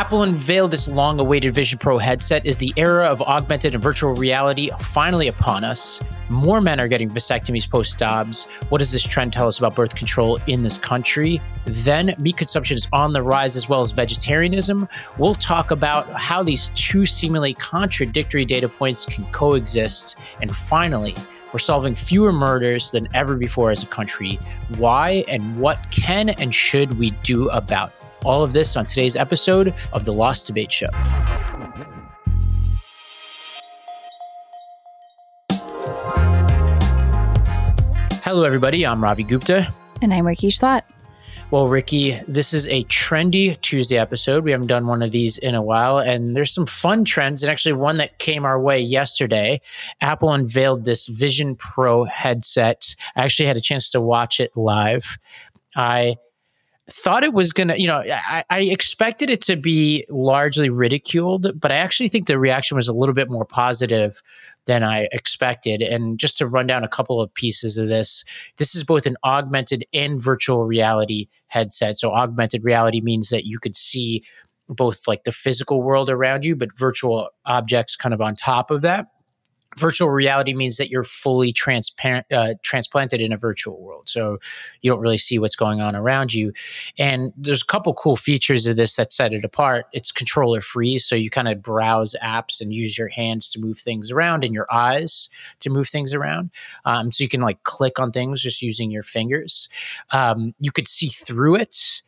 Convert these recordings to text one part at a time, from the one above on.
Apple unveiled its long awaited Vision Pro headset. Is the era of augmented and virtual reality finally upon us? More men are getting vasectomies post Dobbs. What does this trend tell us about birth control in this country? Then, meat consumption is on the rise as well as vegetarianism. We'll talk about how these two seemingly contradictory data points can coexist. And finally, we're solving fewer murders than ever before as a country. Why and what can and should we do about? All of this on today's episode of The Lost Debate Show. Hello, everybody. I'm Ravi Gupta. And I'm Rikki Schlott. Well, Rikki, this is a trendy Tuesday episode. We haven't done one of these in a while, and there's some fun trends, and actually one that came our way yesterday. Apple unveiled this Vision Pro headset. I actually had a chance to watch it live. I thought it was gonna, you know, I, I, expected it to be largely ridiculed, but I actually think the reaction was a little bit more positive than I expected. And just to run down a couple of pieces of this, this is both an augmented and virtual reality headset. So augmented reality means that you could see both like the physical world around you, but virtual objects kind of on top of that virtual reality means that you're fully transparent uh, transplanted in a virtual world. So you don't really see what's going on around you. And there's a couple cool features of this that set it apart. It's controller free so you kind of browse apps and use your hands to move things around and your eyes to move things around. Um, so you can like click on things just using your fingers. Um, you could see through it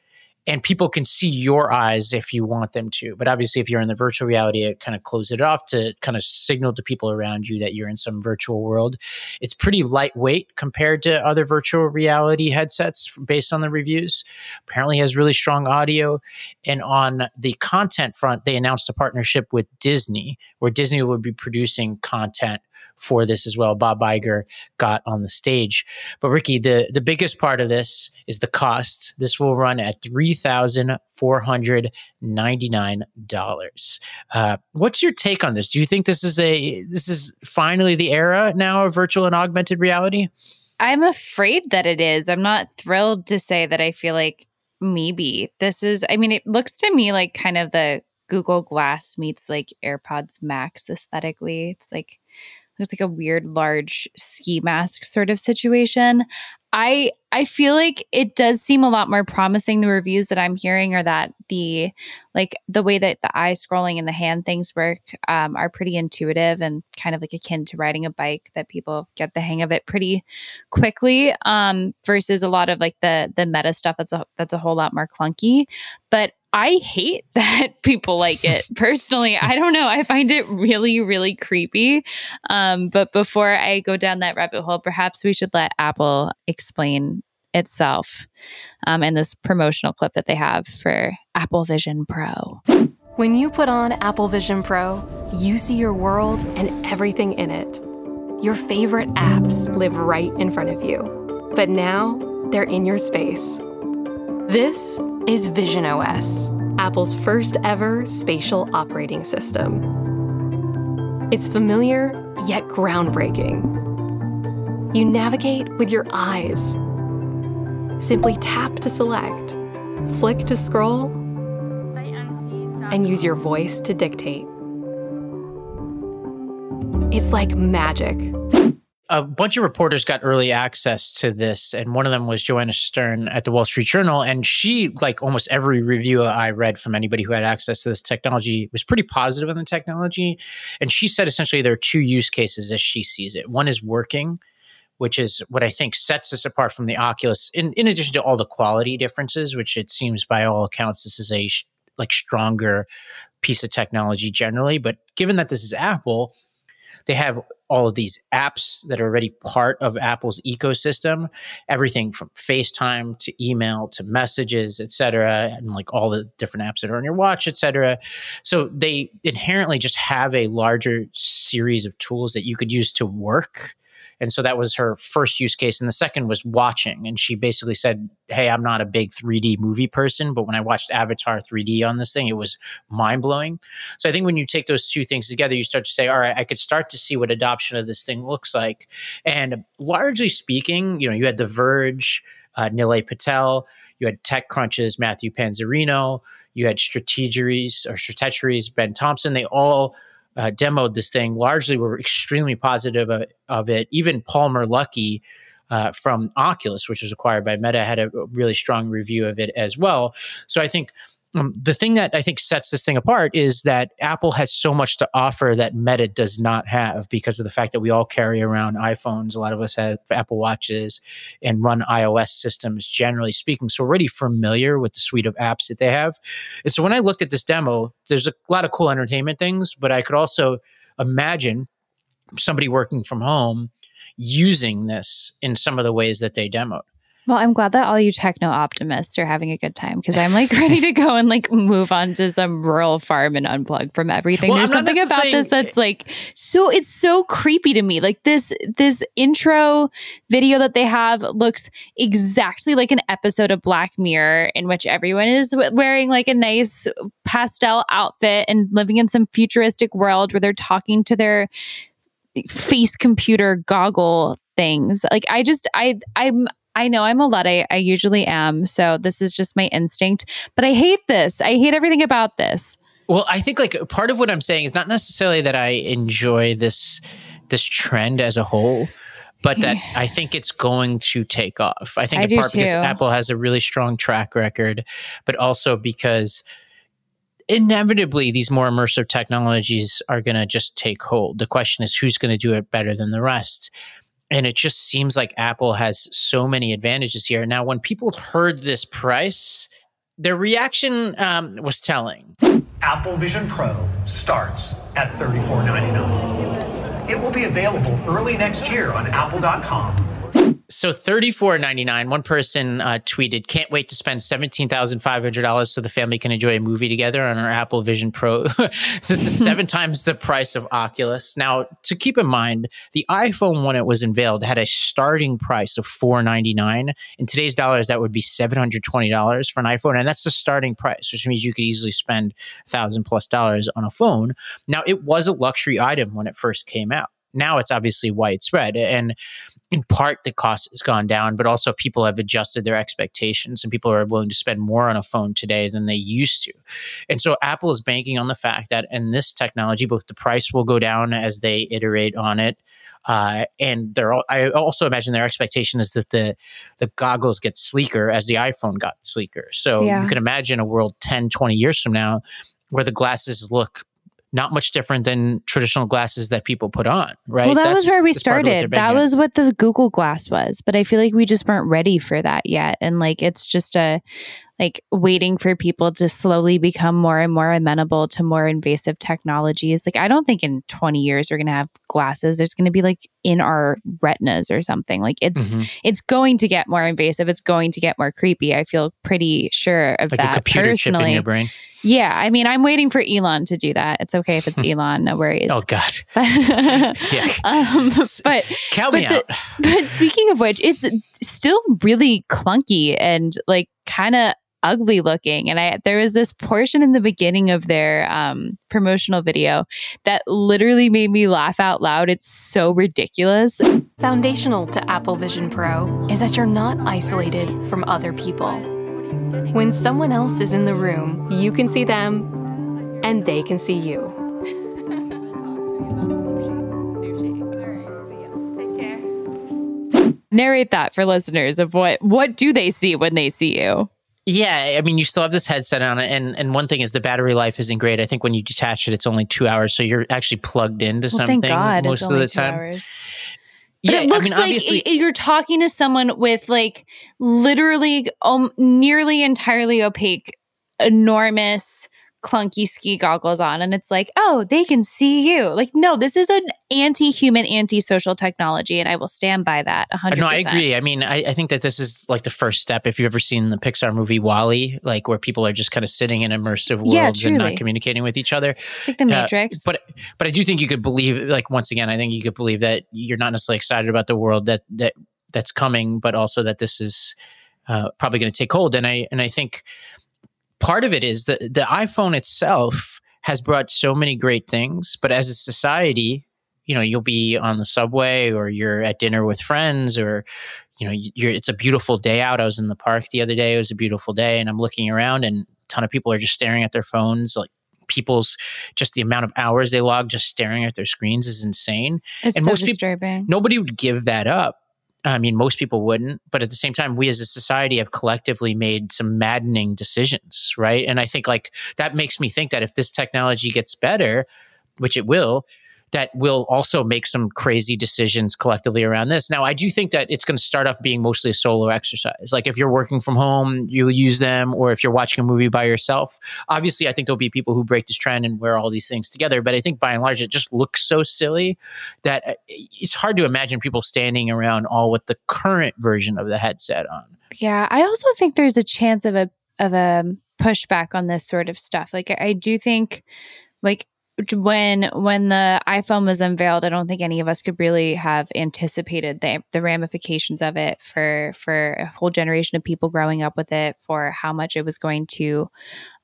and people can see your eyes if you want them to. But obviously, if you're in the virtual reality, it kind of closes it off to kind of signal to people around you that you're in some virtual world. It's pretty lightweight compared to other virtual reality headsets based on the reviews. Apparently, has really strong audio. And on the content front, they announced a partnership with Disney, where Disney would be producing content for this as well. Bob Iger got on the stage. But Rikki, the, the biggest part of this is the cost. This will run at $3,499. Uh, what's your take on this? Do you think this is a this is finally the era now of virtual and augmented reality? I'm afraid that it is. I'm not thrilled to say that I feel like maybe this is I mean it looks to me like kind of the Google Glass meets like AirPods Max aesthetically. It's like looks like a weird large ski mask sort of situation. I I feel like it does seem a lot more promising. The reviews that I'm hearing are that the like the way that the eye scrolling and the hand things work um, are pretty intuitive and kind of like akin to riding a bike. That people get the hang of it pretty quickly um, versus a lot of like the the meta stuff that's a that's a whole lot more clunky. But I hate that people like it personally. I don't know. I find it really, really creepy. Um, but before I go down that rabbit hole, perhaps we should let Apple explain itself um, in this promotional clip that they have for Apple Vision Pro. When you put on Apple Vision Pro, you see your world and everything in it. Your favorite apps live right in front of you, but now they're in your space. This is Vision OS, Apple's first ever spatial operating system. It's familiar yet groundbreaking. You navigate with your eyes. Simply tap to select, flick to scroll, and use your voice to dictate. It's like magic a bunch of reporters got early access to this, and one of them was Joanna Stern at the Wall Street Journal. And she, like almost every review I read from anybody who had access to this technology, was pretty positive on the technology. And she said essentially there are two use cases as she sees it. One is working, which is what I think sets us apart from the Oculus, in, in addition to all the quality differences, which it seems by all accounts this is a sh- like stronger piece of technology generally. But given that this is Apple, they have all of these apps that are already part of Apple's ecosystem, everything from FaceTime to email to messages, et cetera, and like all the different apps that are on your watch, et cetera. So they inherently just have a larger series of tools that you could use to work and so that was her first use case. And the second was watching. And she basically said, Hey, I'm not a big 3D movie person, but when I watched Avatar 3D on this thing, it was mind blowing. So I think when you take those two things together, you start to say, All right, I could start to see what adoption of this thing looks like. And largely speaking, you know, you had The Verge, uh, Patel, you had TechCrunch's Matthew Panzarino, You had Strategeries or Stratechery's, Ben Thompson. They all uh, demoed this thing. Largely, were extremely positive of, of it. Even Palmer Luckey uh, from Oculus, which was acquired by Meta, had a really strong review of it as well. So I think um, the thing that I think sets this thing apart is that Apple has so much to offer that Meta does not have because of the fact that we all carry around iPhones. A lot of us have Apple Watches and run iOS systems, generally speaking. So, already familiar with the suite of apps that they have. And so, when I looked at this demo, there's a lot of cool entertainment things, but I could also imagine somebody working from home using this in some of the ways that they demoed. Well, I'm glad that all you techno optimists are having a good time because I'm like ready to go and like move on to some rural farm and unplug from everything. Well, There's something about this that's like so it's so creepy to me. Like this this intro video that they have looks exactly like an episode of Black Mirror in which everyone is wearing like a nice pastel outfit and living in some futuristic world where they're talking to their face computer goggle things. Like I just I I'm I know I'm a Luddite. I usually am. So this is just my instinct. But I hate this. I hate everything about this. Well, I think like part of what I'm saying is not necessarily that I enjoy this this trend as a whole, but that I think it's going to take off. I think I in part too. because Apple has a really strong track record, but also because inevitably these more immersive technologies are going to just take hold. The question is who's going to do it better than the rest and it just seems like Apple has so many advantages here. Now, when people heard this price, their reaction um, was telling. Apple Vision Pro starts at $34.99. It will be available early next year on apple.com so thirty-four ninety-nine. One person uh, tweeted, "Can't wait to spend seventeen thousand five hundred dollars so the family can enjoy a movie together on our Apple Vision Pro." this is seven times the price of Oculus. Now, to keep in mind, the iPhone when it was unveiled had a starting price of four ninety-nine. In today's dollars, that would be seven hundred twenty dollars for an iPhone, and that's the starting price, which means you could easily spend thousand plus dollars on a phone. Now, it was a luxury item when it first came out now it's obviously widespread and in part the cost has gone down but also people have adjusted their expectations and people are willing to spend more on a phone today than they used to and so apple is banking on the fact that in this technology both the price will go down as they iterate on it uh, and they're I also imagine their expectation is that the the goggles get sleeker as the iPhone got sleeker. So yeah. you can imagine a world 10, 20 years from now where the glasses look not much different than traditional glasses that people put on, right? Well, that that's, was where we started. That was what the Google Glass was, but I feel like we just weren't ready for that yet. And like it's just a like waiting for people to slowly become more and more amenable to more invasive technologies. Like I don't think in 20 years we're going to have glasses. There's going to be like in our retinas or something. Like it's mm-hmm. it's going to get more invasive. It's going to get more creepy. I feel pretty sure of like that a computer personally. Chip in your brain. Yeah, I mean, I'm waiting for Elon to do that. It's okay if it's Elon, no worries. oh God. But, yeah. um, but count but me the, out. but speaking of which, it's still really clunky and like kind of ugly looking. And I there was this portion in the beginning of their um, promotional video that literally made me laugh out loud. It's so ridiculous. Foundational to Apple Vision Pro is that you're not isolated from other people. When someone else is in the room, you can see them and they can see you. Narrate that for listeners of what what do they see when they see you? Yeah, I mean, you still have this headset on it, and and one thing is the battery life isn't great. I think when you detach it, it's only two hours, so you're actually plugged into well, something most of the time. Hours. But yeah, it looks I mean, like you're talking to someone with like literally um, nearly entirely opaque, enormous clunky ski goggles on and it's like, oh, they can see you. Like, no, this is an anti human, anti social technology. And I will stand by that 100%. No, I agree. I mean, I, I, think that this is like the first step. If you've ever seen the Pixar movie WALL-E, like where people are just kind of sitting in immersive worlds yeah, and not communicating with each other. It's like the Matrix. Uh, but, but I do think you could believe, like, once again, I think you could believe that you're not necessarily excited about the world that, that, that's coming, but also that this is uh, probably going to take hold. And I, and I think, part of it is that the iPhone itself has brought so many great things, but as a society, you know, you'll be on the subway or you're at dinner with friends or you know, it's a beautiful day out. I was in the park the other day. It was a beautiful day and I'm looking around and a ton of people are just staring at their phones. Like people's just the amount of hours they log just staring at their screens is insane. It's and so most disturbing. people, nobody would give that up. I mean, most people wouldn't, but at the same time, we as a society have collectively made some maddening decisions, right? And I think like that makes me think that if this technology gets better, which it will, that will also make some crazy decisions collectively around this. Now, I do think that it's going to start off being mostly a solo exercise. Like if you're working from home, you'll use them, or if you're watching a movie by yourself. Obviously, I think there'll be people who break this trend and wear all these things together. But I think by and large, it just looks so silly that uh, it's hard to imagine people standing around all with the current version of the headset on. Yeah, I also think there's a chance of a of a pushback on this sort of stuff. Like I do think like when when the iPhone was unveiled, I don't think any of us could really have anticipated the the ramifications of it for for a whole generation of people growing up with it, for how much it was going to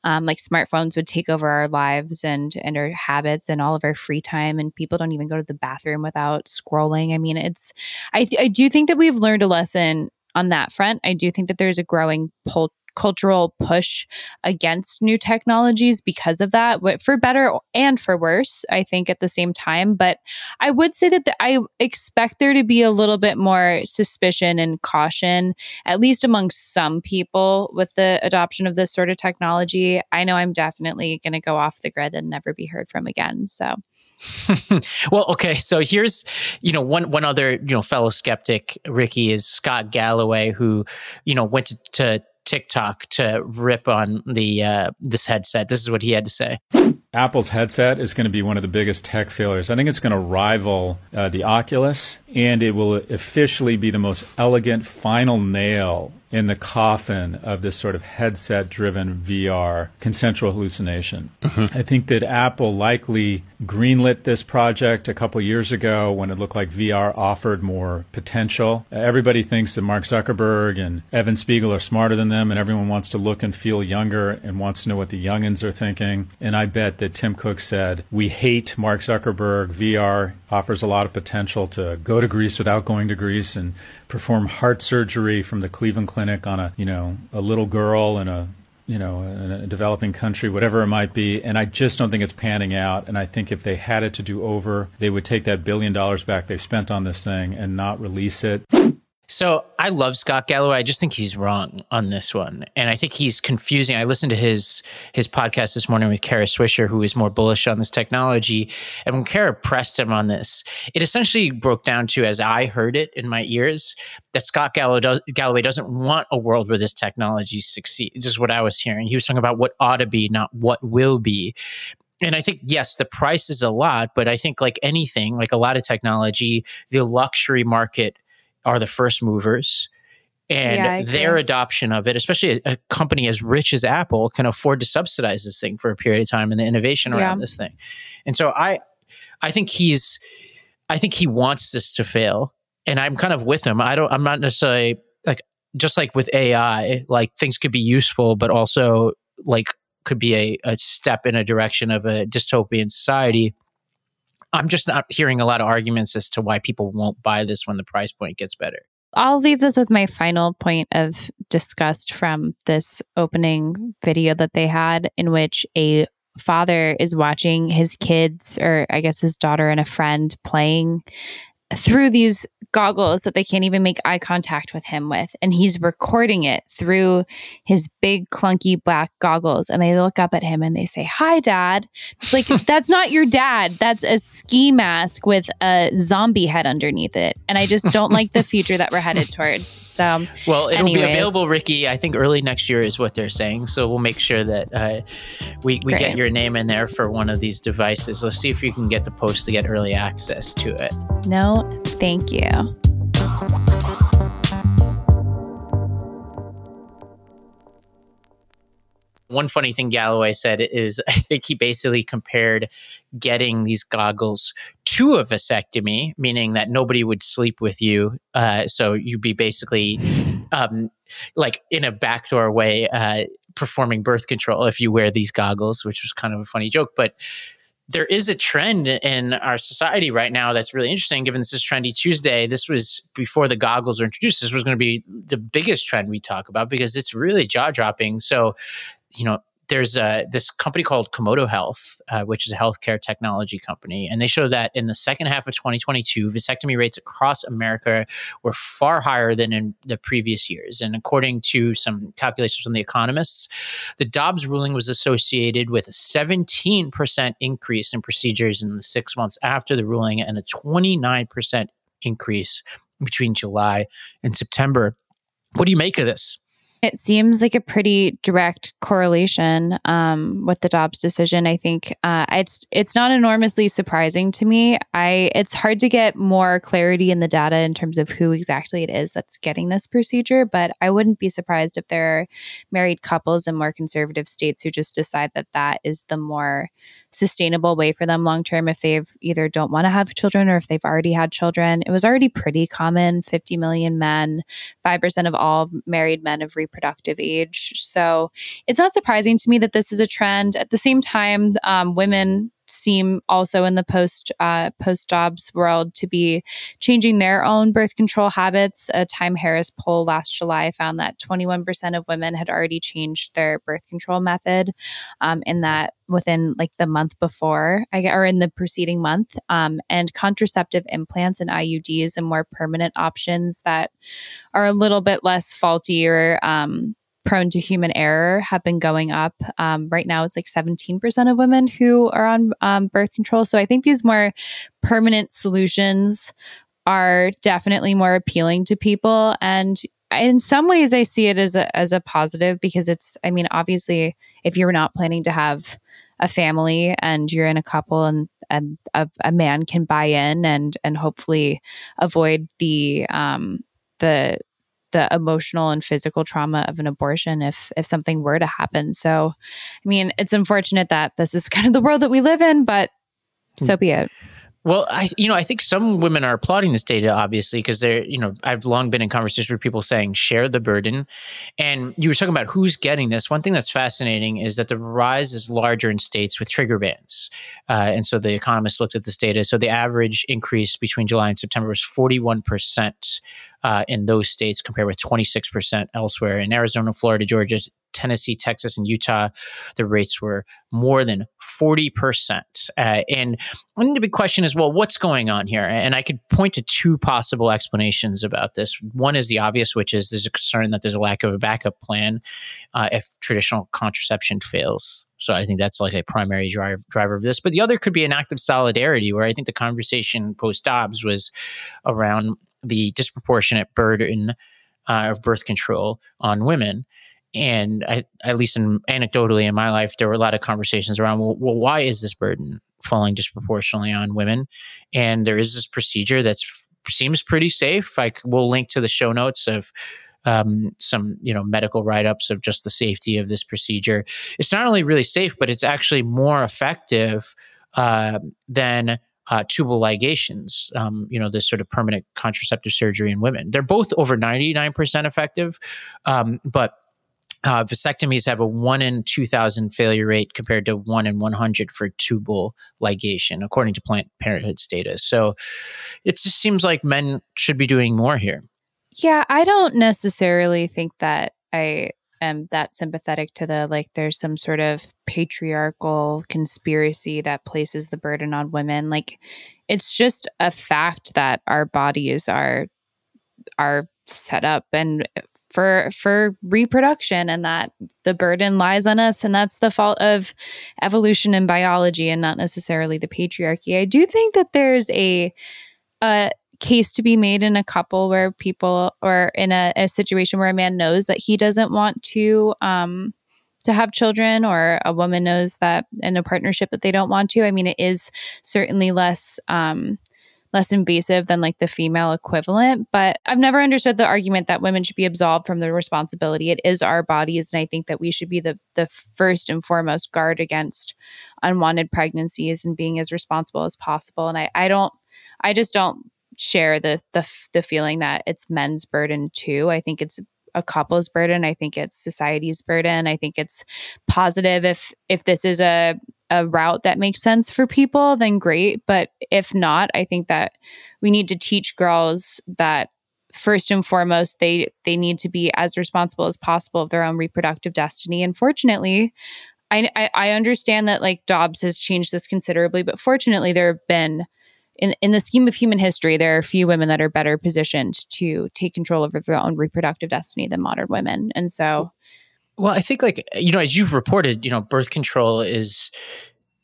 um, like smartphones would take over our lives and and our habits and all of our free time and people don't even go to the bathroom without scrolling. I mean it's i th- i do think that we've learned a lesson on that front. I do think that there's a growing pull cultural push against new technologies because of that, for better and for worse, I think at the same time. But I would say that the, I expect there to be a little bit more suspicion and caution, at least among some people, with the adoption of this sort of technology. I know I'm definitely going to go off the grid and never be heard from again. So. well, okay. So here's, you know, one one other, you know, fellow skeptic, Rikki, is Scott Galloway, who, you know, went to, to TikTok to rip on the uh, this headset. This is what he had to say. Apple's headset is going to be one of the biggest tech failures. I think it's going to rival uh, the Oculus, and it will officially be the most elegant final nail in the coffin of this sort of headset driven VR consensual hallucination. Mm-hmm. I think that Apple likely greenlit this project a couple years ago when it looked like VR offered more potential. Everybody thinks that Mark Zuckerberg and Evan Spiegel are smarter than them, and everyone wants to look and feel younger and wants to know what the youngins are thinking. And I bet that Tim Cook said, We hate Mark Zuckerberg. VR offers a lot of potential to go to Greece without going to Greece and perform heart surgery from the Cleveland Clinic on a, you know, a little girl in a you know, in a developing country, whatever it might be. And I just don't think it's panning out. And I think if they had it to do over, they would take that billion dollars back they've spent on this thing and not release it. So I love Scott Galloway. I just think he's wrong on this one, and I think he's confusing. I listened to his his podcast this morning with Kara Swisher, who is more bullish on this technology. And when Kara pressed him on this, it essentially broke down to, as I heard it in my ears, that Scott Galloway, does, Galloway doesn't want a world where this technology succeeds. This is what I was hearing. He was talking about what ought to be, not what will be and I think yes, the price is a lot, but I think like anything, like a lot of technology, the luxury market are the first movers and yeah, their adoption of it, especially a, a, company as rich as Apple, can afford to subsidize this thing for a period of time and the innovation around yeah. this thing. And so I, I think he's, I think he wants this to fail, and I'm kind of with him. I don't. I'm not necessarily like just like with AI, like things could be useful, but also like could be a, a step in a direction of a dystopian society. I'm just not hearing a lot of arguments as to why people won't buy this when the price point gets better. I'll leave this with my final point of disgust from this opening video that they had, in which a father is watching his kids, or I guess his daughter and a friend, playing through these goggles that they can't even make eye contact with him with. And he's recording it through his big, clunky black goggles. And they look up at him and they say, Hi, dad. It's like, that's not your dad. That's a ski mask with a zombie head underneath it. And I just don't like the future that we're headed towards. So, well, it'll anyways. be available, Rikki. I think early next year is what they're saying. So we'll make sure that uh, we, we get your name in there for one of these devices. Let's see if you can get the post to get early access to it. No, thank you. One funny thing Galloway said is I think he basically compared getting these goggles to a vasectomy, meaning that nobody would sleep with you. Uh, so you'd be basically um, like in a backdoor way uh, performing birth control if you wear these goggles, which was kind of a funny joke. But there is a trend in our society right now that's really interesting. Given this is Trendy Tuesday, this was before the goggles were introduced. This was going to be the biggest trend we talk about because it's really jaw dropping. So, you know, there's a, this company called Komodo Health, uh, which is a healthcare technology company, and they show that in the second half of 2022, vasectomy rates across America were far higher than in the previous years. And according to some calculations from the economists, the Dobbs ruling was associated with a 17% increase in procedures in the six months after the ruling and a 29% increase between July and September. What do you make of this? It seems like a pretty direct correlation um, with the Dobbs decision. I think uh, it's it's not enormously surprising to me. I it's hard to get more clarity in the data in terms of who exactly it is that's getting this procedure, but I wouldn't be surprised if there are married couples in more conservative states who just decide that that is the more sustainable way for them long term if they've either don't want to have children or if they've already had children. It was already pretty common 50 million men, 5% of all married men of reproductive age. So it's not surprising to me that this is a trend. At the same time, um, women seem also in the post uh, post Dobbs world to be changing their own birth control habits. A Time Harris poll last July found that 21% of women had already changed their birth control method, um, in that within like the month before, or in the preceding month. Um, and contraceptive implants and IUDs and more permanent options that are a little bit less faulty or um, prone to human error have been going up. Um, right now, it's like 17% of women who are on um, birth control. So I think these more permanent solutions are definitely more appealing to people. And in some ways, I see it as a, as a positive because it's, I mean, obviously, if you're not planning to have a family and you're in a couple and and a, a man can buy in and and hopefully avoid the um the the emotional and physical trauma of an abortion if if something were to happen. So, I mean, it's unfortunate that this is kind of the world that we live in, but hmm. so be it. Well, I you know I think some women are applauding this data obviously because they're you know I've long been in conversations with people saying share the burden, and you were talking about who's getting this. One thing that's fascinating is that the rise is larger in states with trigger bans, uh, and so the economists looked at this data. So the average increase between July and September was forty one percent uh, in those states compared with twenty six percent elsewhere. In Arizona, Florida, Georgia, Tennessee, Texas, and Utah, the rates were more than 40%. Uh, and think the big question is well, what's going on here? And I could point to two possible explanations about this. One is the obvious, which is there's a concern that there's a lack of a backup plan uh, if traditional contraception fails. So I think that's like a primary drive, driver of this. But the other could be an act of solidarity, where I think the conversation post Dobbs was around the disproportionate burden uh, of birth control on women and I, at least in anecdotally in my life, there were a lot of conversations around, well, well, why is this burden falling disproportionately on women? And there is this procedure that seems pretty safe. I will link to the show notes of um, some you know medical write-ups of just the safety of this procedure. It's not only really safe, but it's actually more effective uh, than uh, tubal ligations, um, you know, this sort of permanent contraceptive surgery in women. They're both over 99% effective, um, but uh, vasectomies have a 1 in 2,000 failure rate compared to 1 in 100 for tubal ligation, according to Planned Parenthood's data. So it just seems like men should be doing more here. Yeah, I don't necessarily think that I am that sympathetic to the like there's some sort of patriarchal conspiracy that places the burden on women. Like it's just a fact that our bodies are are set up and for for reproduction and that the burden lies on us and that's the fault of evolution and biology and not necessarily the patriarchy. I do think that there's a a case to be made in a couple where people or in a, a situation where a man knows that he doesn't want to um to have children or a woman knows that in a partnership that they don't want to. I mean, it is certainly less um less invasive than like the female equivalent. But I've never understood the argument that women should be absolved from the responsibility. It is our bodies, and I think that we should be the the first and foremost guard against unwanted pregnancies and being as responsible as possible. And I, I don't, I just don't share the the the feeling that it's men's burden too. I think it's a couple's burden. I think it's society's burden. I think it's positive if if this is a a route that makes sense for people, then great. But if not, I think that we need to teach girls that first and foremost they they need to be as responsible as possible of their own reproductive destiny. And fortunately, I, I I understand that like Dobbs has changed this considerably, but fortunately there have been in in the scheme of human history, there are few women that are better positioned to take control over their own reproductive destiny than modern women. And so well, I think like you know, as you've reported, you know, birth control is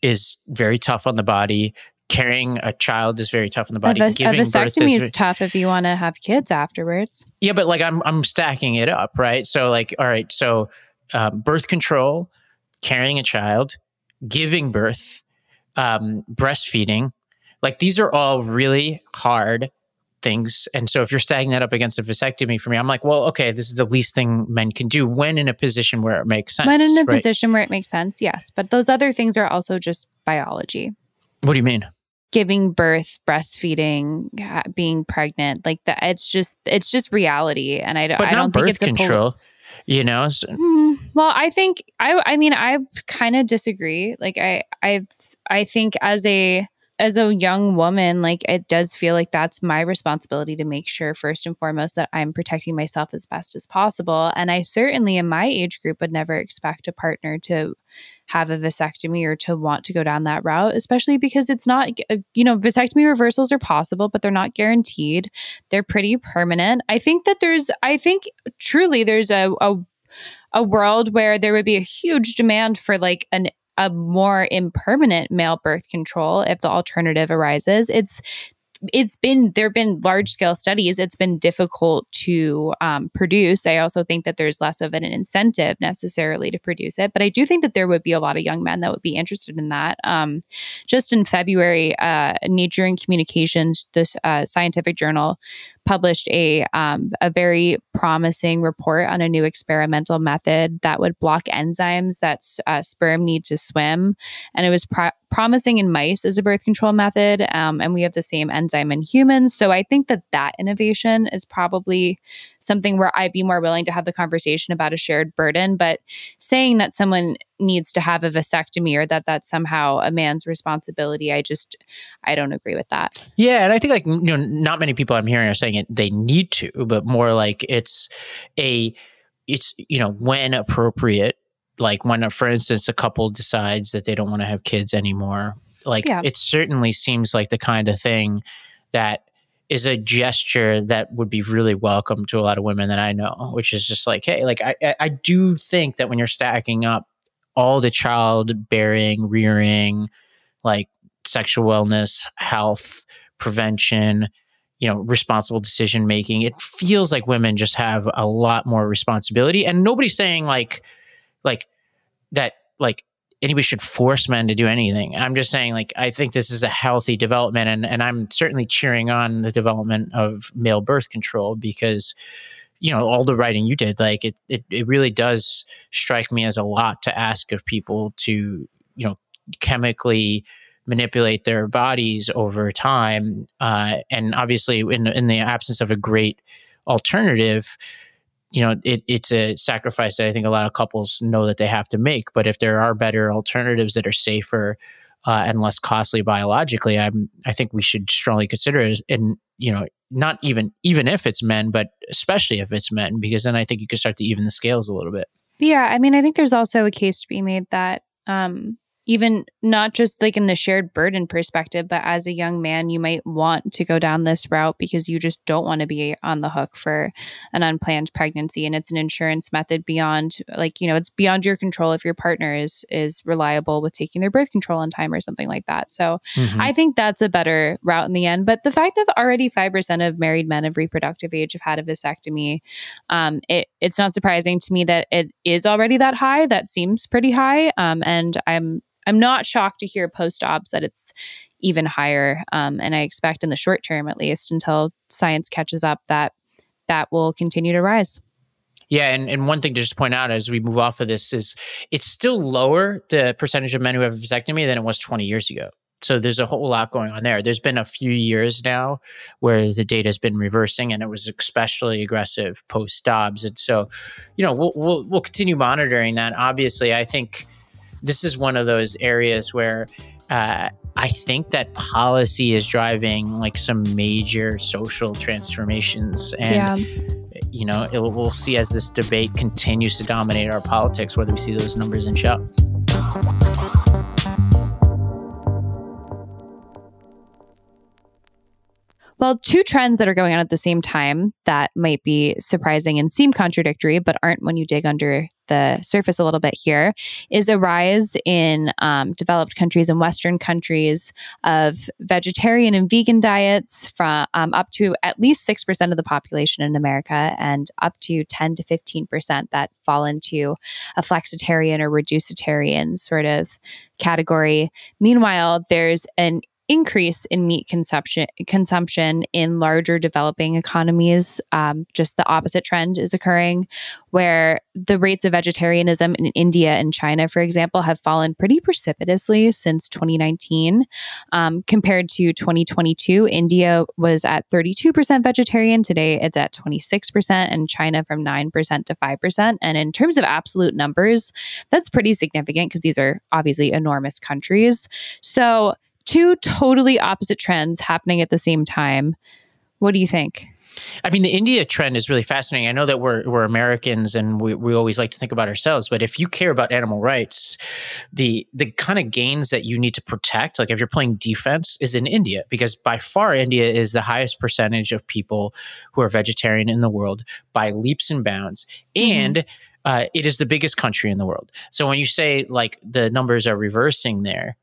is very tough on the body. Carrying a child is very tough on the body. a, a vasectomy is, is tough if you want to have kids afterwards. Yeah, but like I'm I'm stacking it up, right? So like, all right, so um, birth control, carrying a child, giving birth, um, breastfeeding, like these are all really hard things. And so if you're stacking that up against a vasectomy for me, I'm like, well, okay, this is the least thing men can do when in a position where it makes sense. When in a right? position where it makes sense, yes. But those other things are also just biology. What do you mean? Giving birth, breastfeeding, being pregnant, like that. It's just, it's just reality. And I, but I don't think it's control. Pol- you know, so- mm, well, I think I, I mean, I kind of disagree. Like I, I, I think as a as a young woman, like it does feel like that's my responsibility to make sure, first and foremost, that I'm protecting myself as best as possible. And I certainly, in my age group, would never expect a partner to have a vasectomy or to want to go down that route, especially because it's not, uh, you know, vasectomy reversals are possible, but they're not guaranteed. They're pretty permanent. I think that there's, I think truly there's a, a a world where there would be a huge demand for like an a more impermanent male birth control if the alternative arises. It's it's been there have been large scale studies. It's been difficult to um, produce. I also think that there's less of an incentive necessarily to produce it but i do think that there would be a lot of young men that would be interested in that. Um, just in february uh, nature and communications this uh, scientific journal published a um, a very promising report on a new experimental method that would block enzymes that uh, sperm need to swim, and it was pro- promising in mice as a birth control method, um, and we have the same enzyme in humans. So I think that that innovation is probably something where I'd be more willing to have the conversation about a shared burden. But saying that someone needs to have a vasectomy or that that's somehow a man's responsibility, I just I don't agree with that. Yeah, and I think like you know, not many people I'm hearing are saying it they need to, but more like it's a it's you know when appropriate like when for instance a couple decides that they don't want to have kids anymore like yeah. it certainly seems like the kind of thing that is a gesture that would be really welcome to a lot of women that I know, which is just like, hey, like I, I do think that when you're stacking up all the child bearing, rearing, like sexual wellness, health, prevention, you know, responsible decision making, it feels like women just have a lot more responsibility. And nobody's saying like, like that, like anybody should force men to do anything. I'm just saying, like, I think this is a healthy development, and and I'm certainly cheering on the development of male birth control because, you know, all the writing you did, like, it it it really does strike me as a lot to ask of people to, you know, chemically manipulate their bodies over time, uh, and obviously, in in the absence of a great alternative you know, it, it's a sacrifice that I think a lot of couples know that they have to make. But if there are better alternatives that are safer uh, and less costly biologically, I'm I think we should strongly consider it. And you know, not even even if it's men, but especially if it's men, because then I think you can start to even the scales a little bit. Yeah, I mean, I think there's also a case to be made that um, even not just like in the shared burden perspective, but as a young man, you might want to go down this route because you just don't want to be on the hook for an unplanned pregnancy. And it's an insurance method beyond like, you know, it's beyond your control if your partner is is reliable with taking their birth control on time or something like that. So mm-hmm. I think that's a better route in the end. But the fact that already five percent of married men of reproductive age have had a vasectomy, um, it it's not surprising to me that it is already that high. That seems pretty high. Um, and I'm I'm not shocked to hear post Dobbs that it's even higher. Um, and I expect in the short term, at least until science catches up, that that will continue to rise. Yeah, and, and one thing to just point out as we move off of this is it's still lower the percentage of men who have vasectomy than it was 20 years ago. So there's a whole lot going on there. There's been a few years now where the data has been reversing, and it was especially aggressive post Dobbs. And so, you know, we'll, we'll we'll continue monitoring that. Obviously, I think this is one of those areas where uh, I think that policy is driving like some major social transformations. And, yeah. you know, it, we'll see as this debate continues to dominate our politics whether we see those numbers in up. Well, two trends that are going on at the same time that might be surprising and seem contradictory, but aren't when you dig under the surface a little bit here, is a rise in um, developed countries and Western countries of vegetarian and vegan diets from um, up to at least 6% of the population in America and up to 10 to 15% that fall into a flexitarian or reducetarian sort of category. Meanwhile, there's an increase in meat consumption consumption in larger developing economies. Um, just the opposite trend is occurring, where the rates of vegetarianism in India and China, for example, have fallen pretty precipitously since 2019. Um, compared to 2022, India was at 32% vegetarian. Today, it's at 26%, and China from 9% to 5%. And in terms of absolute numbers, that's pretty significant because these are obviously enormous countries. So two totally opposite trends happening at the same time. What do you think? I mean, the India trend is really fascinating. I know that we're we're Americans and we, we always like to think about ourselves, but if you care about animal rights, the the kind of gains that you need to protect, like if you're playing defense, is in India because by far India is the highest percentage of people who are vegetarian in the world by leaps and bounds, mm-hmm. and uh, it is the biggest country in the world. So when you say like the numbers are reversing there,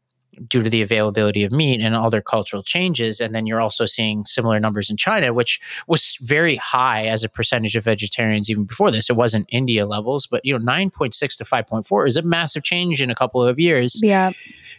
due to the availability of meat and other cultural changes. And then you're also seeing similar numbers in China, which was very high as a percentage of vegetarians even before this. It wasn't India levels, but you know, 9.6 to 5.4 is a massive change in a couple of years. Yeah.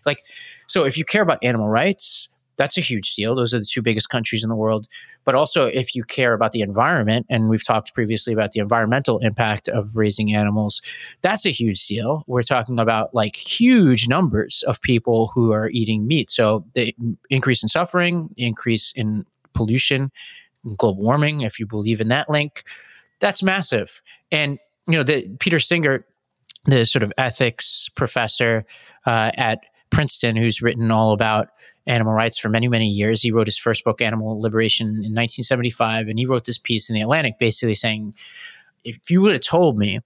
Like, so if you care about animal rights, that's a huge deal. Those are the two biggest countries in the world. But also, if you care about the environment, and we've talked previously about the environmental impact of raising animals, that's a huge deal. We're talking about like huge numbers of people who are eating meat. So the increase in suffering, increase in pollution, global warming, if you believe in that link, that's massive. And you know, the Peter Singer, the sort of ethics professor uh, at Princeton, who's written all about animal rights for many, many years. He wrote his first book, Animal Liberation, in 1975. And he wrote this piece in The Atlantic basically saying, if you would have told me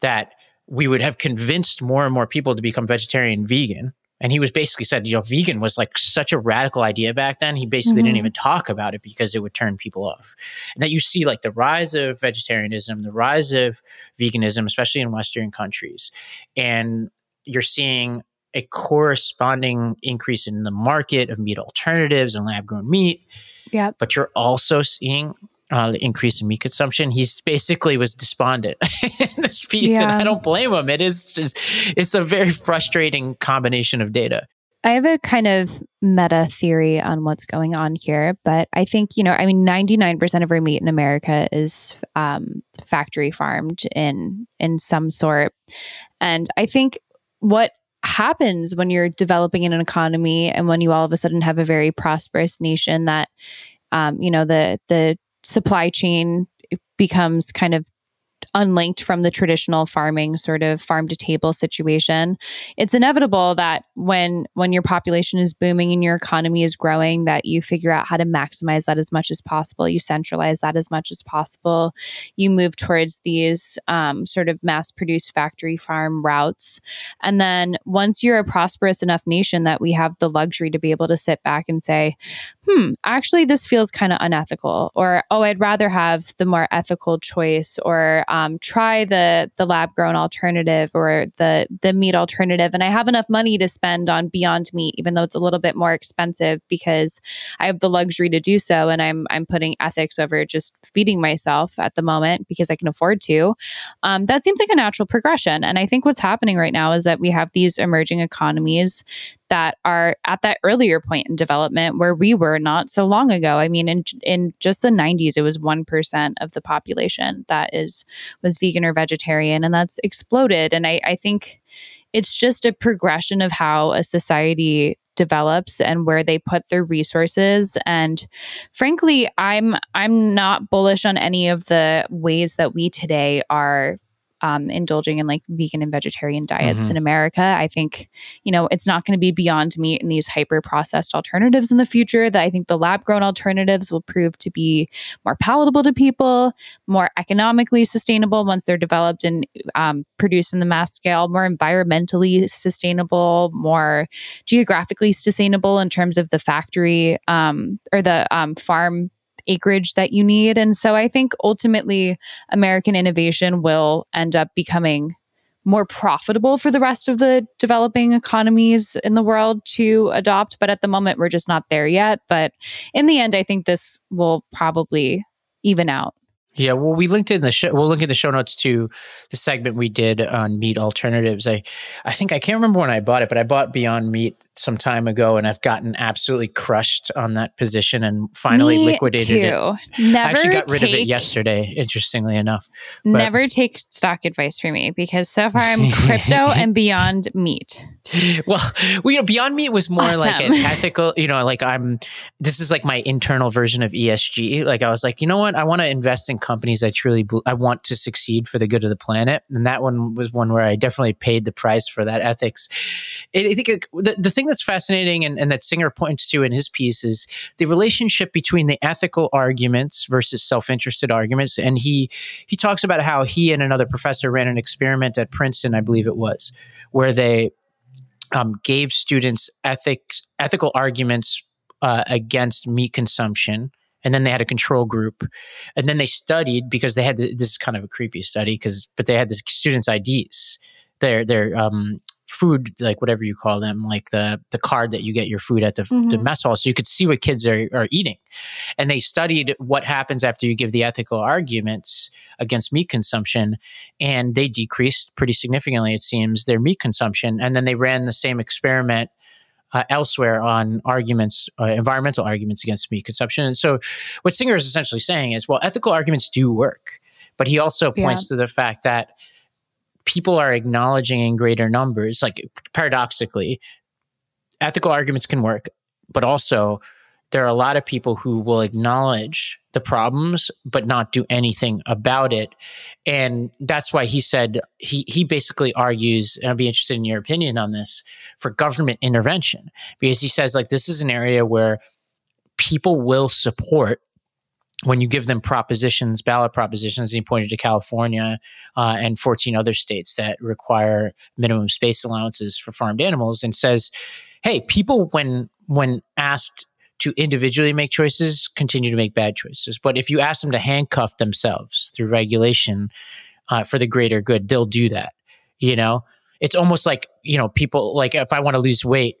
that we would have convinced more and more people to become vegetarian vegan, and he was basically said, you know, vegan was like such a radical idea back then. He basically mm-hmm. didn't even talk about it because it would turn people off. And that you see like the rise of vegetarianism, the rise of veganism, especially in Western countries. And you're seeing a corresponding increase in the market of meat alternatives and lab grown meat. Yeah. But you're also seeing uh, the increase in meat consumption. He's basically was despondent in this piece, yeah. and I don't blame him. It is just, it's a very frustrating combination of data. I have a kind of meta theory on what's going on here, but I think, you know, I mean, 99% of our meat in America is um, factory farmed in in some sort. And I think what happens when you're developing in an economy and when you all of a sudden have a very prosperous nation that um, you know the the supply chain becomes kind of unlinked from the traditional farming sort of farm to table situation. It's inevitable that when when your population is booming and your economy is growing that you figure out how to maximize that as much as possible. You centralize that as much as possible. You move towards these um, sort of mass produced factory farm routes. And then once you're a prosperous enough nation that we have the luxury to be able to sit back and say hmm actually this feels kind of unethical or oh i'd rather have the more ethical choice or um, try the the lab grown alternative or the the meat alternative. And i have enough money to spend on beyond meat even though it's a little bit more expensive because i have the luxury to do so and i'm i'm putting ethics over just feeding myself at the moment because i can afford to. Um, that seems like a natural progression. And i think what's happening right now is that we have these emerging economies that are at that earlier point in development where we were not so long ago. I mean, in in just the 90s, it was one percent of the population that is was vegan or vegetarian, and that's exploded. And I, I think it's just a progression of how a society develops and where they put their resources and frankly i'm i'm not bullish on any of the ways that we today are um, indulging in like vegan and vegetarian diets mm-hmm. in America. I think, you know, it's not going to be beyond meat and these hyper processed alternatives in the future. That I think the lab grown alternatives will prove to be more palatable to people, more economically sustainable once they're developed and um, produced in the mass scale, more environmentally sustainable, more geographically sustainable in terms of the factory um, or the um, farm acreage that you need. And so I think ultimately American innovation will end up becoming more profitable for the rest of the developing economies in the world to adopt. But at the moment, we're just not there yet. But in the end, I think this will probably even out. Yeah, well, we linked in the show. We'll link in the show notes to the segment we did on meat alternatives. I, I think I can't remember when I bought it, but I bought Beyond Meat some time ago, and I've gotten absolutely crushed on that position, and finally Me liquidated too. it. Never I actually got rid of it yesterday. Interestingly enough, but- Never take stock advice from me because so far I'm crypto and beyond meat. well, we, you know, Beyond Meat was more like an ethical, you know, like I'm, this is like my internal version of ESG. Like I was like, you know what? I want to invest in companies I truly, I want to succeed for the good of the planet. And that one was one where I definitely paid the price for that ethics. I think it, the, the thing that's fascinating and, and that Singer points to in his piece is the relationship between the ethical arguments versus self-interested arguments. And he, he talks about how he and another professor ran an experiment at Princeton, I believe it was, where they, um, gave students ethics ethical arguments uh, against meat consumption and then they had a control group. And then they studied because they had th- this is kind of a creepy study because but they had the students ids their their um food like whatever you call them like the the card that you get your food at the, the Mhm. mess hall so you could see what kids are, are eating. And they studied what happens after you give the ethical arguments against meat consumption and they decreased pretty significantly it seems their meat consumption. And then they ran the same experiment uh, elsewhere on arguments uh, environmental arguments against meat consumption and so what singer is essentially saying is well ethical arguments do work but he also Yeah. points to the fact that people are acknowledging in greater numbers like paradoxically ethical arguments can work but also there are a lot of people who will acknowledge the problems but not do anything about it. And that's why he said he he basically argues and i'd be interested in your opinion on this for government intervention. Because he says like this is an area where people will support when you give them propositions ballot propositions he pointed to california uh, and 14 other states that require minimum space allowances for farmed animals and says hey people when when asked to individually make choices continue to make bad choices. But if you ask them to handcuff themselves through regulation uh, for the greater good they'll do that you know? It's almost like you know people like if i want to lose weight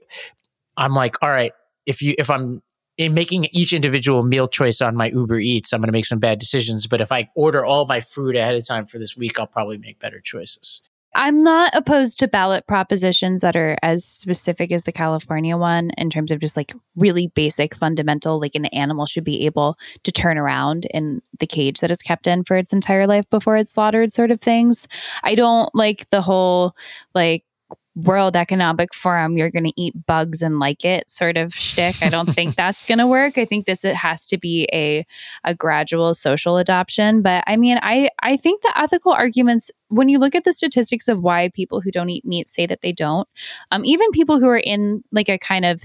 i'm like all right if you if i'm in making each individual meal choice on my uber eats i'm going to make some bad decisions but if i order all my food ahead of time for this week i'll probably make better choices I'm not opposed to ballot propositions that are as specific as the California one in terms of just like really basic, fundamental, like an animal should be able to turn around in the cage that it's kept in for its entire life before it's slaughtered, sort of things. I don't like the whole like World Economic Forum, you're going to eat bugs and like it sort of shtick. I don't think that's going to work. I think this it has to be a a gradual social adoption. But I mean, I I think the ethical arguments when you look at the statistics of why people who don't eat meat say that they don't, um, even people who are in like a kind of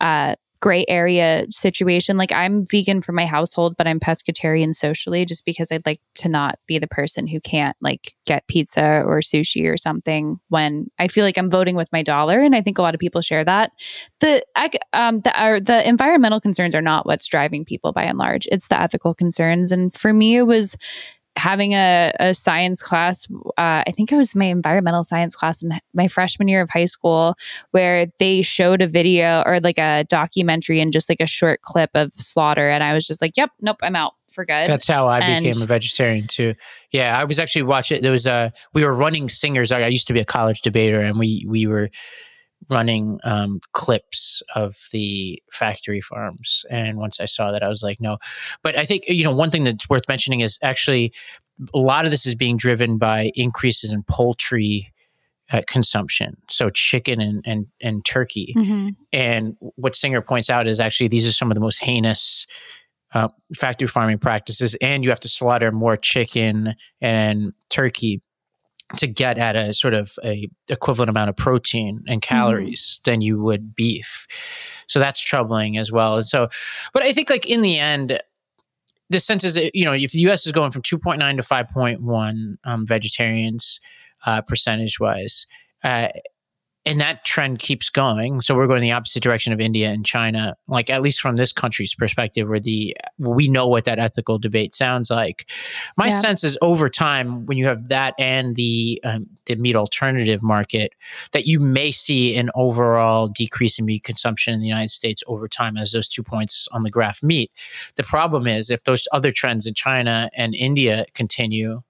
uh, gray area situation. Like I'm vegan for my household, but I'm pescatarian socially just because I'd like to not be the person who can't like get pizza or sushi or something when I feel like I'm voting with my dollar. And I think a lot of people share that. The um the are, the environmental concerns are not what's driving people by and large. It's the ethical concerns. And for me, it was having a, a science class uh, i think it was my environmental science class in my freshman year of high school where they showed a video or like a documentary and just like a short clip of slaughter and i was just like yep nope i'm out for good That's how I And- became a vegetarian too. Yeah, I was actually watching. There was a we were running singers. I I used to be a college debater, and we we were running um, clips of the factory farms. And once I saw that, I was like, no. But I think you know one thing that's worth mentioning is actually a lot of this is being driven by increases in poultry. Uh, consumption, so chicken and and, and turkey, Mhm. and what Singer points out is actually these are some of the most heinous uh, factory farming practices, and you have to slaughter more chicken and turkey to get at a sort of a equivalent amount of protein and calories than you would beef. So that's troubling as well. And so, but I think like in the end, the sense is that, you know if the U.S. is going from 2.9 to 5.1 um, vegetarians uh, percentage wise. Uh, and that trend keeps going. So we're going the opposite direction of India and China, like at least from this country's perspective, where the we know what that ethical debate sounds like. My yeah. sense is over time, when you have that and the um, the meat alternative market, that you may see an overall decrease in meat consumption in the United States over time as those two points on the graph meet. The problem is if those other trends in China and India continue,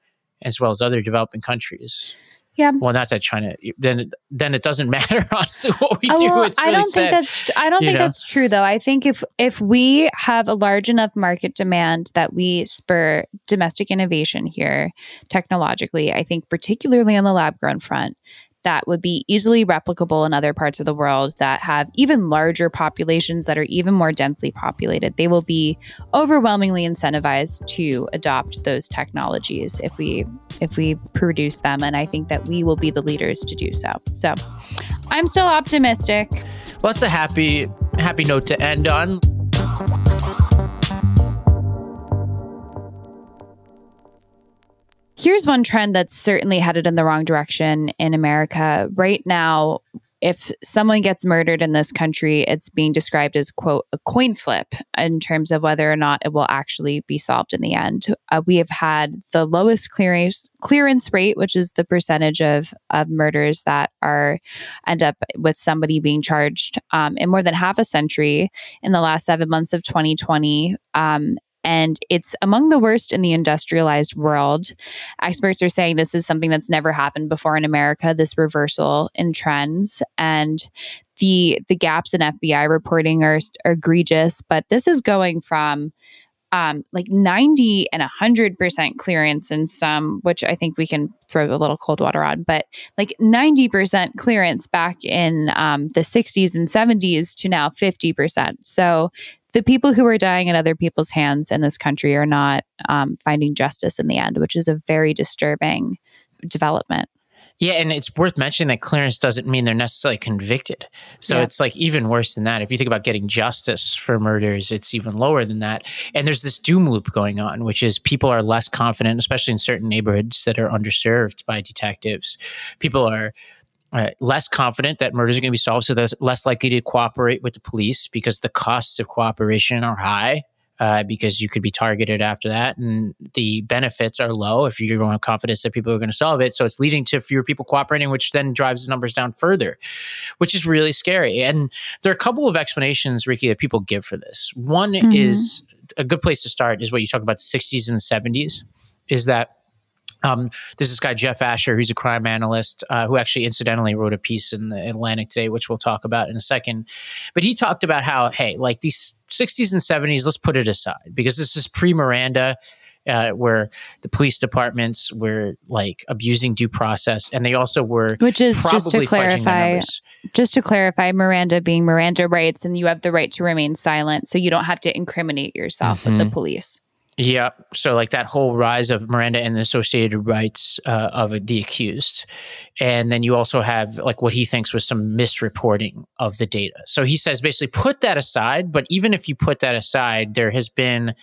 as well as other developing countries yeah. Well, not that China. Then, then it doesn't matter. Honestly, what we uh, do. Well, it's really I don't sad, think that's. I don't think know? that's true, though. I think if if we have a large enough market demand that we spur domestic innovation here, technologically, I think particularly on the lab grown front, that would be easily replicable in other parts of the world that have even larger populations that are even more densely populated. They will be overwhelmingly incentivized to adopt those technologies if we if we produce them and I think that we will be the leaders to do so. So, I'm still optimistic. Well, that's a happy happy note to end on. Here's one trend that's certainly headed in the wrong direction in America. Right now, if someone gets murdered in this country, it's being described as, quote, a coin flip in terms of whether or not it will actually be solved in the end. Uh, we have had the lowest clearance, clearance rate, which is the percentage of, of murders that are end up with somebody being charged um, in more than half a century in the last seven months of 2020. Um, and it's among the worst in the industrialized world. Experts are saying this is something that's never happened before in America, this reversal in trends. And the the gaps in FBI reporting are, are egregious, but this is going from um, like 90 and 100% clearance in some, which I think we can throw a little cold water on, but like 90% clearance back in um, the 60s and 70s to now 50%. So the people who are dying at other people's hands in this country are not um, finding justice in the end, which is a very disturbing development. Yeah, and it's worth mentioning that clearance doesn't mean they're necessarily convicted. So yeah. it's like even worse than that. If you think about getting justice for murders, it's even lower than that. And there's this doom loop going on, which is people are less confident, especially in certain neighborhoods that are underserved by detectives. People are uh, less confident that murders are going to be solved, so they're less likely to cooperate with the police because the costs of cooperation are high. Uh, because you could be targeted after that, and the benefits are low if you don't have confidence that people are going to solve it. So it's leading to fewer people cooperating, which then drives the numbers down further, which is really scary. And there are a couple of explanations, Rikki, that people give for this. One mm-hmm. is a good place to start is what you talk about the 60s and the 70s, is that um, there's this guy Jeff Asher, who's a crime analyst, uh, who actually incidentally wrote a piece in the Atlantic today, which we'll talk about in a second. But he talked about how, hey, like these 60s and 70s, let's put it aside because this is pre Miranda. Uh, where the police departments were like abusing due process, and they also were, which is just to clarify, just to clarify, Miranda being Miranda rights, and you have the right to remain silent, so you don't have to incriminate yourself mm-hmm. with the mm-hmm. police. Yeah. So, like that whole rise of Miranda and the associated rights uh, of the accused. And then you also have like what he thinks was some misreporting of the data. So, he says basically put that aside. But even if you put that aside, there has been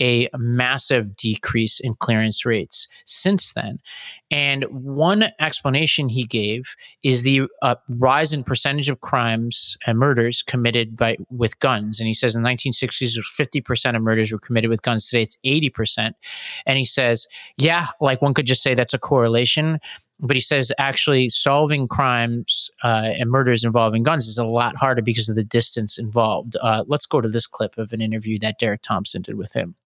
a massive decrease in clearance rates since then. And one explanation he gave is the uh, rise in percentage of crimes and murders committed by with guns. And he says in the 1960s, 50% of murders were committed with guns. Today, it's 80%. And he says, yeah, like one could just say that's a correlation. But he says actually solving crimes uh, and murders involving guns is a lot harder because of the distance involved. Uh, let's go to this clip of an interview that Derek Thompson did with him.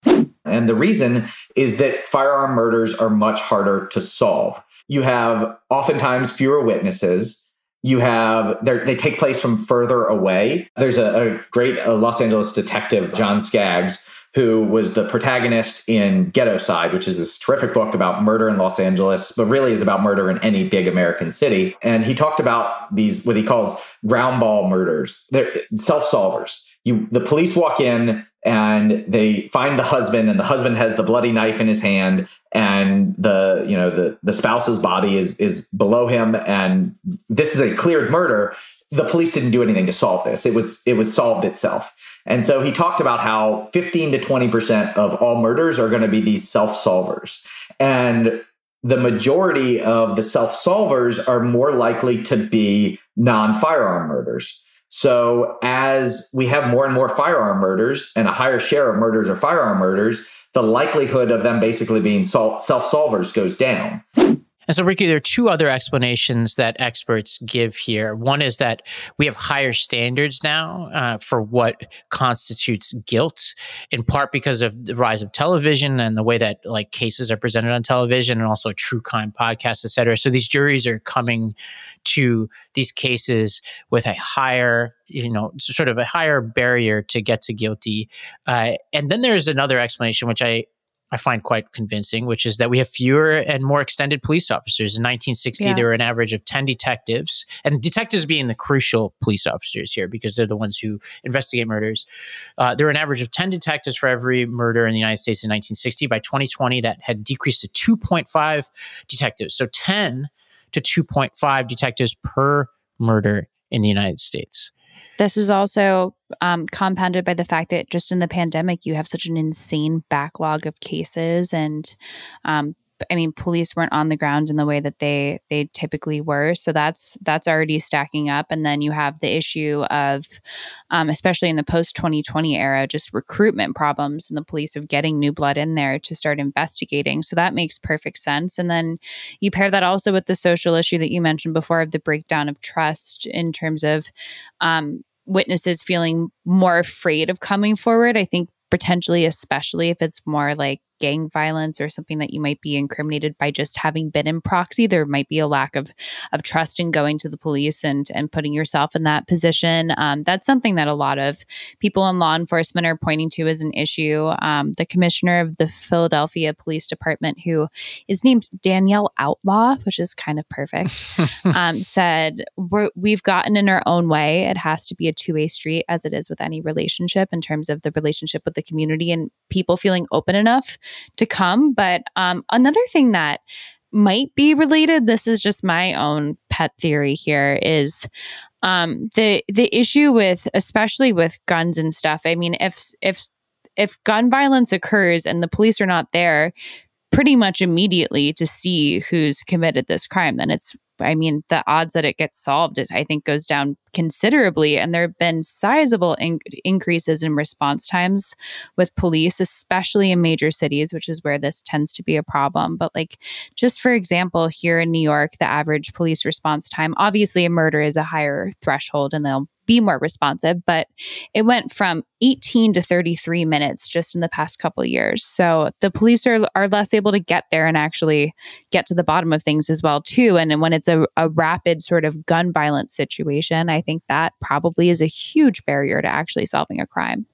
And the reason is that firearm murders are much harder to solve. You have oftentimes fewer witnesses. You have they take place from further away. There's a, a great Los Angeles detective, John Skaggs, who was the protagonist in Ghettoside, which is this terrific book about murder in Los Angeles, but really is about murder in any big American city. And he talked about these, what he calls ground ball murders. They're self solvers. You, the police walk in and they find the husband and the husband has the bloody knife in his hand and the you know the the spouse's body is is below him and this is a cleared murder the police didn't do anything to solve this it was it was solved itself and so he talked about how 15 to 20% of all murders are going to be these self-solvers and the majority of the self-solvers are more likely to be non firearm murders. So, as we have more and more firearm murders and a higher share of murders are firearm murders, the likelihood of them basically being self solvers goes down. And so, Rikki, there are two other explanations that experts give here. One is that we have higher standards now uh, for what constitutes guilt, in part because of the rise of television and the way that like cases are presented on television, and also true crime podcasts, et cetera. So these juries are coming to these cases with a higher you know sort of a higher barrier to get to guilty uh, and then there's another explanation which i I find quite convincing, which is that we have fewer and more extended police officers. In 1960, yeah. there were an average of 10 detectives, and detectives being the crucial police officers here because they're the ones who investigate murders. Uh, there were an average of 10 detectives for every murder in the United States in 1960. By 2020, that had decreased to 2.5 detectives. So 10 to 2.5 detectives per murder in the United States. This is also um, compounded by the fact that just in the pandemic, you have such an insane backlog of cases and um, I mean, police weren't on the ground in the way that they they typically were, so that's that's already stacking up. And then you have the issue of, um, especially in the post twenty twenty era, just recruitment problems and the police of getting new blood in there to start investigating. So that makes perfect sense. And then you pair that also with the social issue that you mentioned before of the breakdown of trust in terms of. Um, witnesses feeling more afraid of coming forward. I think potentially, especially if it's more like gang violence or something that you might be incriminated by just having been in proxy, there might be a lack of of trust in going to the police and and putting yourself in that position. Um, that's something that a lot of people in law enforcement are pointing to as an issue. Um, the commissioner of the Philadelphia Police Department, who is named Danielle Outlaw, which is kind of perfect, um, said we have gotten in our own way. It has to be a two way street, as it is with any relationship, in terms of the relationship with the community and people feeling open enough to come. But um, another thing that might be related, this is just my own pet theory here, is um, the the issue with especially with guns and stuff. I mean, if if if gun violence occurs and the police are not there pretty much immediately to see who's committed this crime, then it's I mean, the odds that it gets solved is, I think, goes down considerably. And there have been sizable in- increases in response times with police, especially in major cities, which is where this tends to be a problem. But, like, just for example, here in New York, the average police response time, obviously, a murder is a higher threshold and they'll be more responsive, but it went from 18 to 33 minutes just in the past couple years. So the police are, are less able to get there and actually get to the bottom of things as well too. And, when it's a, a rapid sort of gun violence situation, I think that probably is a huge barrier to actually solving a crime.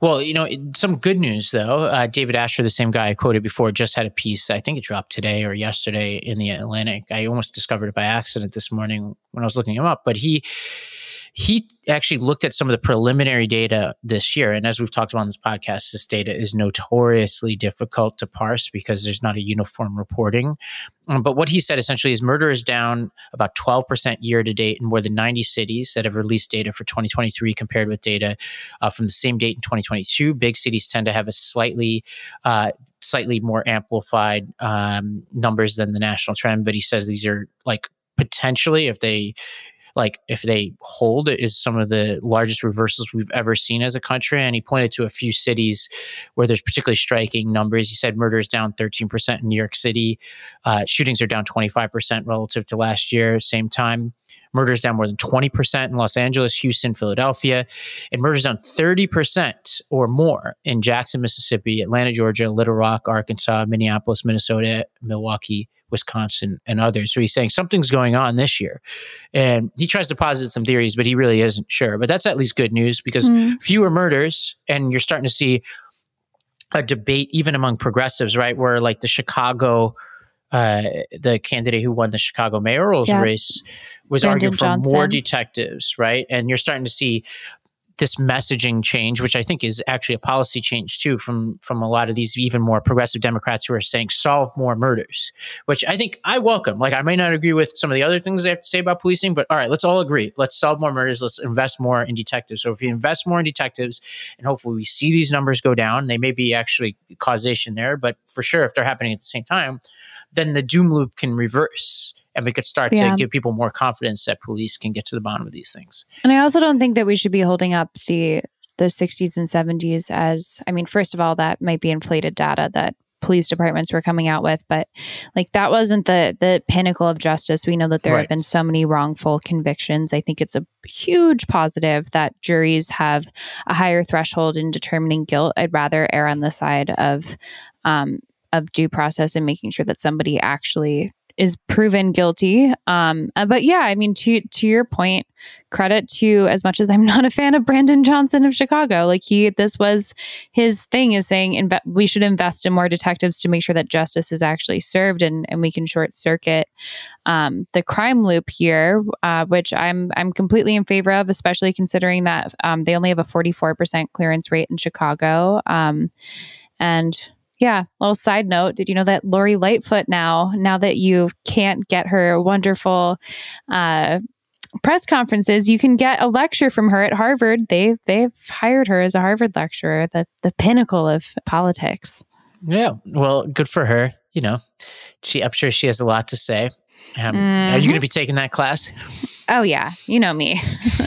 Well, you know, some good news though. Uh, David Asher, the same guy I quoted before, just had a piece. I think it dropped today or yesterday in the Atlantic. I almost discovered it by accident this morning when I was looking him up. But he he actually looked at some of the preliminary data this year. And as we've talked about on this podcast, this data is notoriously difficult to parse because there's not a uniform reporting. Um, but what he said essentially is murder is down about 12% year to date in more than 90 cities that have released data for 2023 compared with data uh, from the same date in 2022. Big cities tend to have a slightly, uh, slightly more amplified um, numbers than the national trend. But he says these are like potentially if they like if they hold is some of the largest reversals we've ever seen as a country. And he pointed to a few cities where there's particularly striking numbers. He said murders down 13% in New York City. Uh, shootings are down 25% relative to last year, same time. Murders down more than 20% in Los Angeles, Houston, Philadelphia, and murders down 30% or more in Jackson, Mississippi, Atlanta, Georgia, Little Rock, Arkansas, Minneapolis, Minnesota, Milwaukee, Wisconsin, and others. So he's saying something's going on this year. And he tries to posit some theories, but he really isn't sure. But that's at least good news because mm. fewer murders, and you're starting to see a debate even among progressives, right? Where like the Chicago, uh, the candidate who won the Chicago mayoral yeah. race was Brandon arguing for Johnson. more detectives, right? And you're starting to see this messaging change, which I think is actually a policy change too, from from a lot of these even more progressive Democrats who are saying solve more murders, which I think I welcome. Like I may not agree with some of the other things they have to say about policing, but all right, let's all agree. Let's solve more murders. Let's invest more in detectives. So if we invest more in detectives, and hopefully we see these numbers go down, they may be actually causation there, but for sure if they're happening at the same time, then the doom loop can reverse and we could start Yeah. to give people more confidence that police can get to the bottom of these things. And I also don't think that we should be holding up the the 60s and 70s as I mean, first of all, that might be inflated data that police departments were coming out with, but like that wasn't the the pinnacle of justice. We know that there Right. have been so many wrongful convictions. I think it's a huge positive that juries have a higher threshold in determining guilt. I'd rather err on the side of um of due process and making sure that somebody actually is proven guilty. Um, uh, but yeah, I mean, to to your point, credit to as much as I'm not a fan of Brandon Johnson of Chicago, like he, this was his thing is saying inve- we should invest in more detectives to make sure that justice is actually served and and we can short circuit um, the crime loop here, uh, which I'm I'm completely in favor of, especially considering that um, they only have a 44% clearance rate in Chicago. Um, and yeah, a little side note, did you know that Lori Lightfoot now, now that you can't get her wonderful uh, press conferences, you can get a lecture from her at Harvard. They've they've hired her as a Harvard lecturer, the the pinnacle of politics. Yeah. Well, good for her. You know, she. I'm sure she has a lot to say. Um, Are you going to be taking that class? Oh yeah, you know me,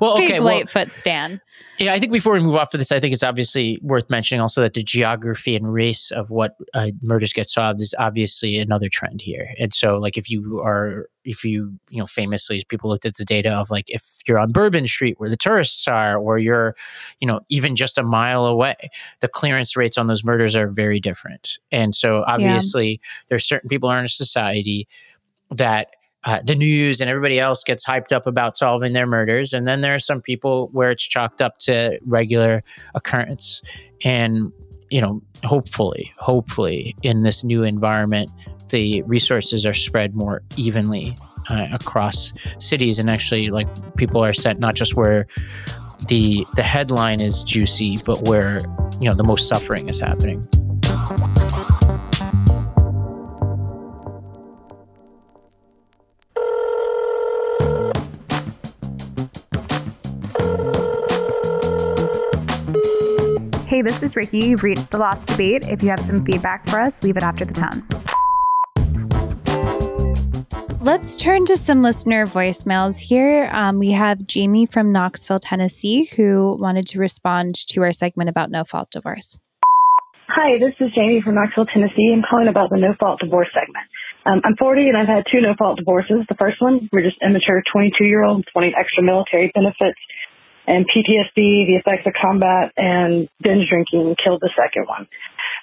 well, big okay. Well, Lightfoot stan. yeah. I think before we move off of this, I think it's obviously worth mentioning also that the geography and race of what uh, murders get solved is obviously another trend here. And so, like, if you are, if you, you know, famously, people looked at the data of like if you're on Bourbon Street where the tourists are, or you're, you know, even just a mile away, the clearance rates on those murders are very different. And so, obviously, there's certain people in our society that uh, the news and everybody else gets hyped up about solving their murders. And then there are some people where it's chalked up to regular occurrence. And, you know, hopefully, hopefully in this new environment, the resources are spread more evenly uh, across cities. And actually, like people are sent not just where the the headline is juicy, but where, you know, the most suffering is happening. This is Rikki. You've reached the Lost Debate. If you have some feedback for us, leave it after the tone. Let's turn to some listener voicemails here. Um, we have Jamie from Knoxville, Tennessee, who wanted to respond to our segment about no fault divorce. Hi, this is Jamie from Knoxville, Tennessee. I'm calling about the no fault divorce segment. Um, I'm 40 and I've had two no fault divorces. The first one, we're just immature 22 year olds wanting extra military benefits and PTSD, the effects of combat, and binge drinking killed the second one.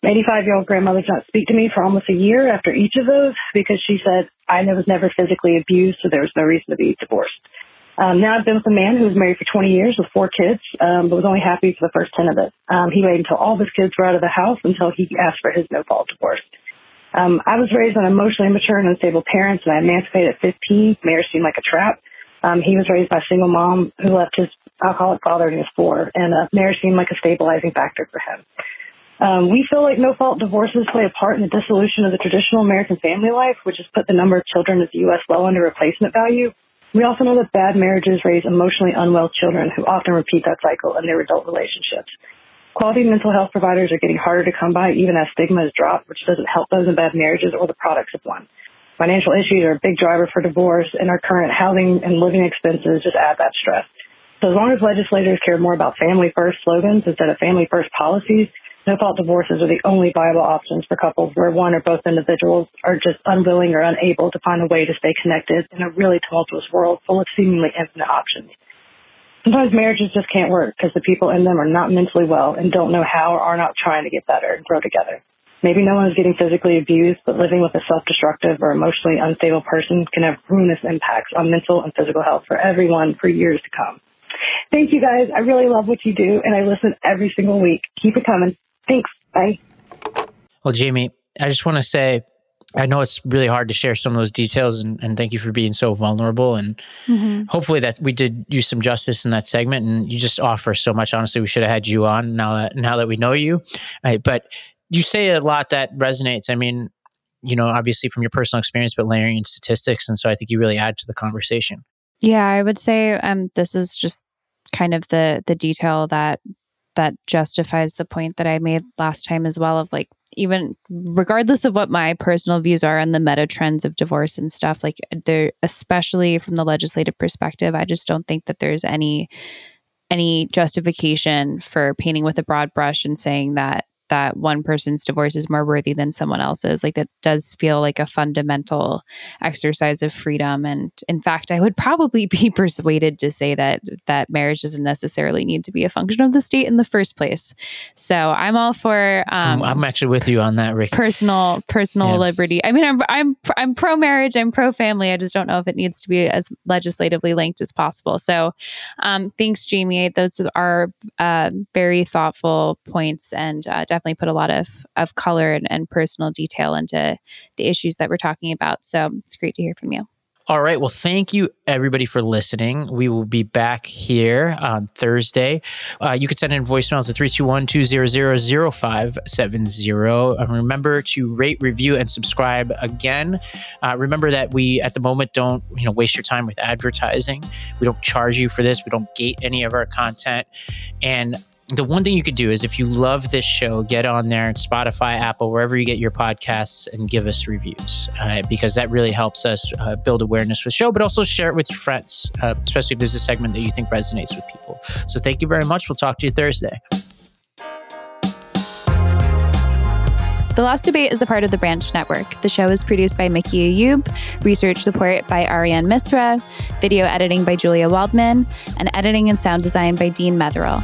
My 85 year old grandmother did not speak to me for almost a year after each of those because she said I was never physically abused, so there was no reason to be divorced. Um, now I've been with a man who was married for 20 years with four kids, um, but was only happy for the first 10 of it. Um, he waited until all of his kids were out of the house until he asked for his no fault divorce. Um, I was raised on emotionally immature and unstable parents, and I emancipated at 15. Marriage seemed like a trap. Um, he was raised by a single mom who left his alcoholic father when he was four, and uh, marriage seemed like a stabilizing factor for him. Um, we feel like no fault divorces play a part in the dissolution of the traditional American family life, which has put the number of children in the U.S. well under replacement value. We also know that bad marriages raise emotionally unwell children who often repeat that cycle in their adult relationships. Quality mental health providers are getting harder to come by even as stigma has dropped, which doesn't help those in bad marriages or the products of one. Financial issues are a big driver for divorce, and our current housing and living expenses just add that stress. So as long as legislators care more about family first slogans instead of family first policies, no fault divorces are the only viable options for couples where one or both individuals are just unwilling or unable to find a way to stay connected in a really tumultuous world full of seemingly infinite options. Sometimes marriages just can't work because the people in them are not mentally well and don't know how or are not trying to get better and grow together. Maybe no one is getting physically abused, but living with a self-destructive or emotionally unstable person can have ruinous impacts on mental and physical health for everyone for years to come. Thank you guys. I really love what you do and I listen every single week. Keep it coming. Thanks. Bye. Well, Jamie, I just want to say, I know it's really hard to share some of those details, and, and thank you for being so vulnerable. And hopefully, that we did you some justice in that segment, and you just offer so much. Honestly, we should have had you on now that now that we know you. Uh, but you say a lot that resonates. I mean, you know, obviously from your personal experience, but layering in statistics, and so I think you really add to the conversation. Yeah, I would say um, this is just kind of the the detail that that justifies the point that I made last time as well of like even regardless of what my personal views are on the meta trends of divorce and stuff like there especially from the legislative perspective I just don't think that there's any any justification for painting with a broad brush and saying that that one person's divorce is more worthy than someone else's. Like that does feel like a fundamental exercise of freedom. And in fact, I would probably be persuaded to say that that marriage doesn't necessarily need to be a function of the state in the first place. So I'm all for. Um, I'm actually with you on that, Rick. Personal personal yeah. liberty. I mean, I'm I'm I'm pro marriage. I'm pro family. I just don't know if it needs to be as legislatively linked as possible. So, um, thanks, Jamie. Those are uh, very thoughtful points and uh, definitely definitely put a lot of of color and, and personal detail into the issues that we're talking about. So it's great to hear from you. All right. Well, thank you everybody for listening. We will be back here on Thursday. Uh, you can send in voicemails at 321-200-0570. And remember to rate, review, and subscribe again. Uh, remember that we, at the moment, don't you know waste your time with advertising. We don't charge you for this. We don't gate any of our content. And the one thing you could do is if you love this show, get on there Spotify, Apple, wherever you get your podcasts, and give us reviews uh, because that really helps us uh, build awareness for the show, but also share it with your friends, uh, especially if there's a segment that you think resonates with people. So thank you very much. We'll talk to you Thursday. The Lost Debate is a part of the Branch Network. The show is produced by Mickey Ayub, research support by Ariane Misra, video editing by Julia Waldman, and editing and sound design by Dean Metherill.